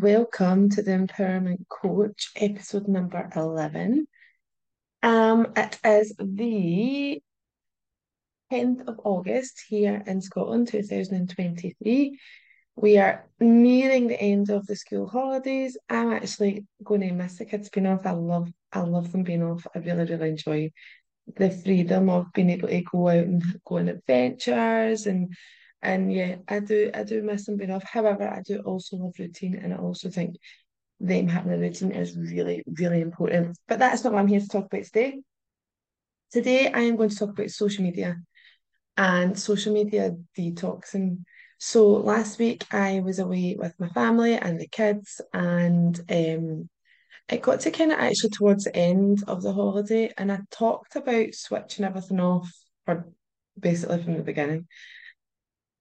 welcome to the Empowerment Coach, episode number 11. Um, it is the 10th of August here in Scotland, 2023. We are nearing the end of the school holidays. I'm actually going to miss the kids being off. I love I love them being off. I really, really enjoy the freedom of being able to go out and go on adventures and and yeah, I do I do miss them being off. However, I do also love routine and I also think them having a routine is really, really important. But that's not what I'm here to talk about today. Today I am going to talk about social media and social media detoxing. So last week I was away with my family and the kids and um it got to kind of actually towards the end of the holiday and I talked about switching everything off or basically from the beginning.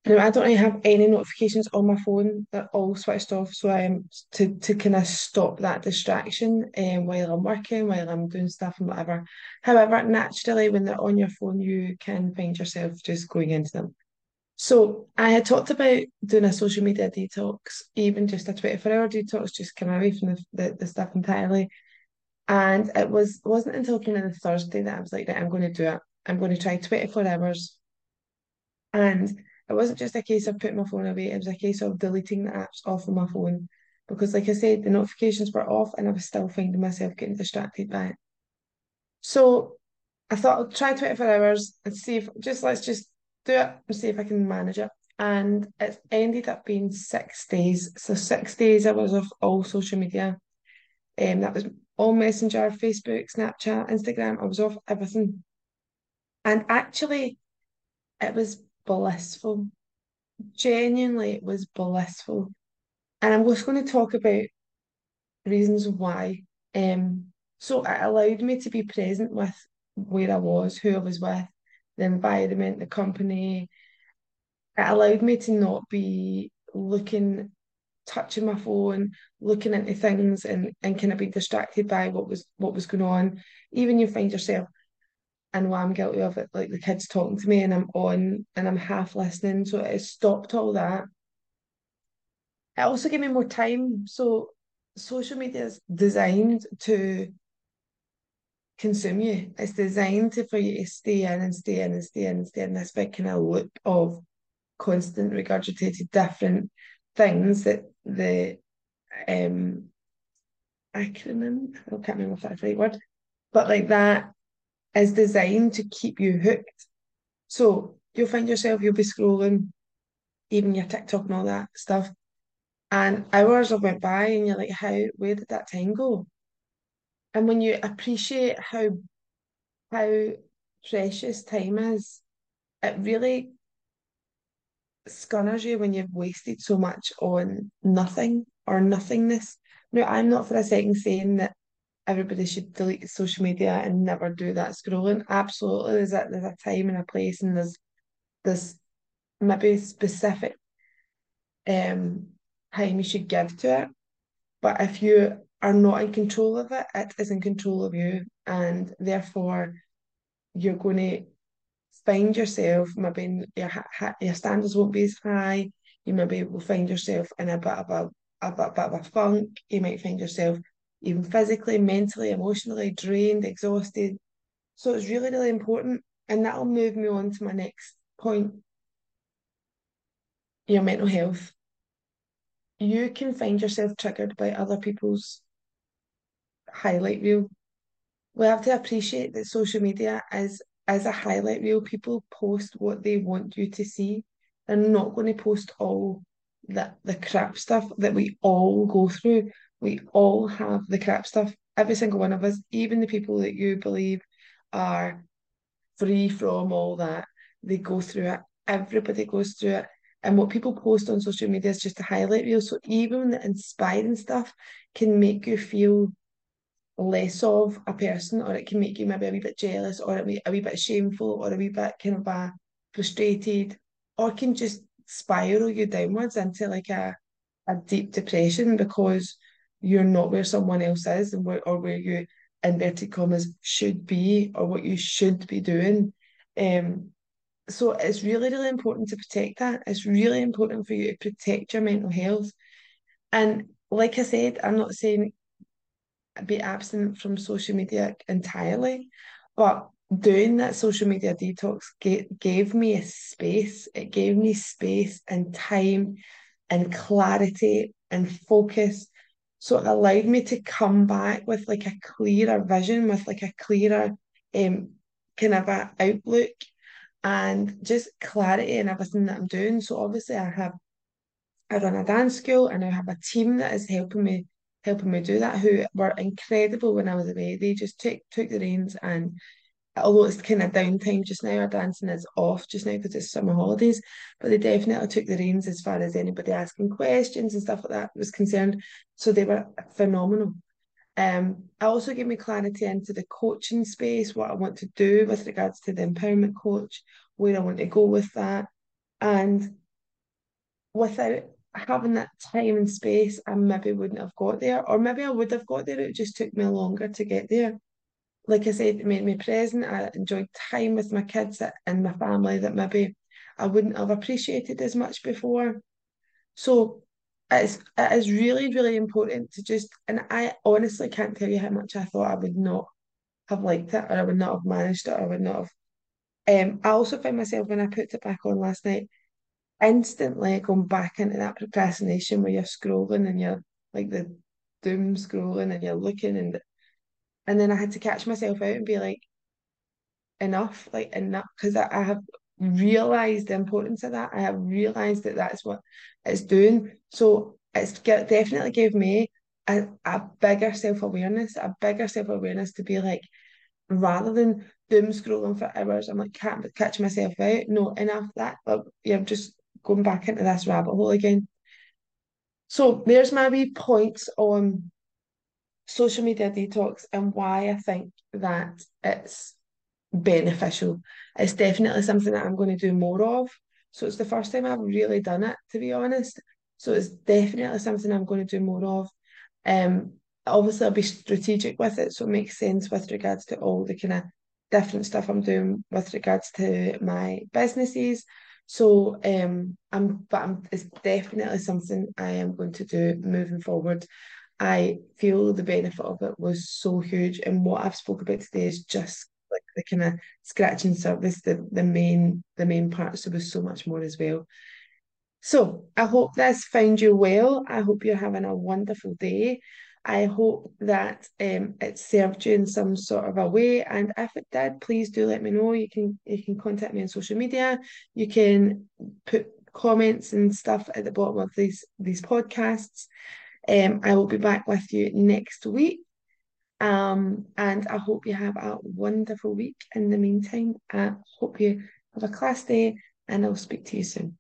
Now, I don't really have any notifications on my phone. They're all switched off. So I'm to, to kind of stop that distraction um, while I'm working, while I'm doing stuff and whatever. However, naturally, when they're on your phone, you can find yourself just going into them. So I had talked about doing a social media detox, even just a 24 hour detox, just come away from the, the, the stuff entirely. And it was wasn't until kind of the Thursday that I was like, right, I'm going to do it. I'm going to try 24 hours. And it wasn't just a case of putting my phone away, it was a case of deleting the apps off of my phone. Because, like I said, the notifications were off and I was still finding myself getting distracted by it. So I thought I'll try 24 hours and see if just let's just do it and see if I can manage it. And it ended up being six days. So six days I was off all social media. Um, that was all Messenger, Facebook, Snapchat, Instagram. I was off everything. And actually, it was blissful. Genuinely, it was blissful. And I'm just going to talk about reasons why. Um, so it allowed me to be present with where I was, who I was with, the environment, the company. It allowed me to not be looking, touching my phone, looking into things and, and kind of be distracted by what was what was going on. Even you find yourself and what I'm guilty of it, like the kids talking to me and I'm on and I'm half listening. So it stopped all that. It also gave me more time. So social media is designed to consume you. It's designed to, for you to stay in and stay in and stay in and stay in this big kind of loop of constant regurgitated different things that the um acronym, I can't remember if that's the right word, but like that is designed to keep you hooked. So you'll find yourself, you'll be scrolling, even your TikTok and all that stuff. And hours have went by and you're like, how, where did that time go? And when you appreciate how how precious time is, it really scunners you when you've wasted so much on nothing or nothingness. Now, I'm not for a second saying that everybody should delete social media and never do that scrolling. Absolutely, there's a there's a time and a place, and there's this maybe specific um time you should give to it. But if you are not in control of it, it is in control of you, and therefore you're going to find yourself maybe your your standards won't be as high. You maybe will find yourself in a bit of a a bit, bit of a funk. You might find yourself even physically, mentally, emotionally drained, exhausted. So it's really, really important. And that'll move me on to my next point your mental health. You can find yourself triggered by other people's highlight reel. We have to appreciate that social media is is a highlight reel. People post what they want you to see. They're not going to post all the, the crap stuff that we all go through. We all have the crap stuff, every single one of us, even the people that you believe are free from all that, they go through it. Everybody goes through it. And what people post on social media is just a highlight reel. So even the inspiring stuff can make you feel less of a person, or it can make you maybe a wee bit jealous, or a wee, a wee bit shameful, or a wee bit kind of a frustrated, or can just spiral you downwards into like a, a deep depression because you're not where someone else is and where, or where you inverted commas should be or what you should be doing. Um, so it's really, really important to protect that. It's really important for you to protect your mental health. And like I said, I'm not saying be absent from social media entirely, but doing that social media detox gave, gave me a space. It gave me space and time and clarity and focus. So it allowed me to come back with like a clearer vision, with like a clearer um kind of a outlook and just clarity in everything that I'm doing. So obviously I have I run a dance school and I have a team that is helping me helping me do that who were incredible when I was away. They just took took the reins and although it's kind of downtime just now, our dancing is off just now because it's summer holidays, but they definitely took the reins as far as anybody asking questions and stuff like that was concerned. So they were phenomenal. Um, I also gave me clarity into the coaching space, what I want to do with regards to the empowerment coach, where I want to go with that. And without having that time and space, I maybe wouldn't have got there, or maybe I would have got there. It just took me longer to get there. Like I said, it made me present. I enjoyed time with my kids and my family that maybe I wouldn't have appreciated as much before. So it's it is really, really important to just and I honestly can't tell you how much I thought I would not have liked it or I would not have managed it or I would not have um I also found myself when I put it back on last night instantly going back into that procrastination where you're scrolling and you're like the doom scrolling and you're looking and and then I had to catch myself out and be like, enough, like enough, because I, I have realized the importance of that. I have realized that that's what it's doing. So it's definitely gave me a, a bigger self awareness, a bigger self awareness to be like, rather than doom scrolling for hours, I'm like, can't catch myself out. No, enough that. Like, yeah, I'm just going back into this rabbit hole again. So there's my wee points on social media detox and why I think that it's beneficial. It's definitely something that I'm going to do more of. So it's the first time I've really done it, to be honest. So it's definitely something I'm going to do more of. Um, obviously I'll be strategic with it, so it makes sense with regards to all the kind of different stuff I'm doing with regards to my businesses. So um, I'm, but I'm, it's definitely something I am going to do moving forward. I feel the benefit of it was so huge, and what I've spoke about today is just like the kind of scratching surface, the the main the main parts. There was so much more as well. So I hope this found you well. I hope you're having a wonderful day. I hope that um, it served you in some sort of a way. And if it did, please do let me know. You can you can contact me on social media. You can put comments and stuff at the bottom of these these podcasts. Um, I will be back with you next week. Um, and I hope you have a wonderful week in the meantime. I hope you have a class day and I'll speak to you soon.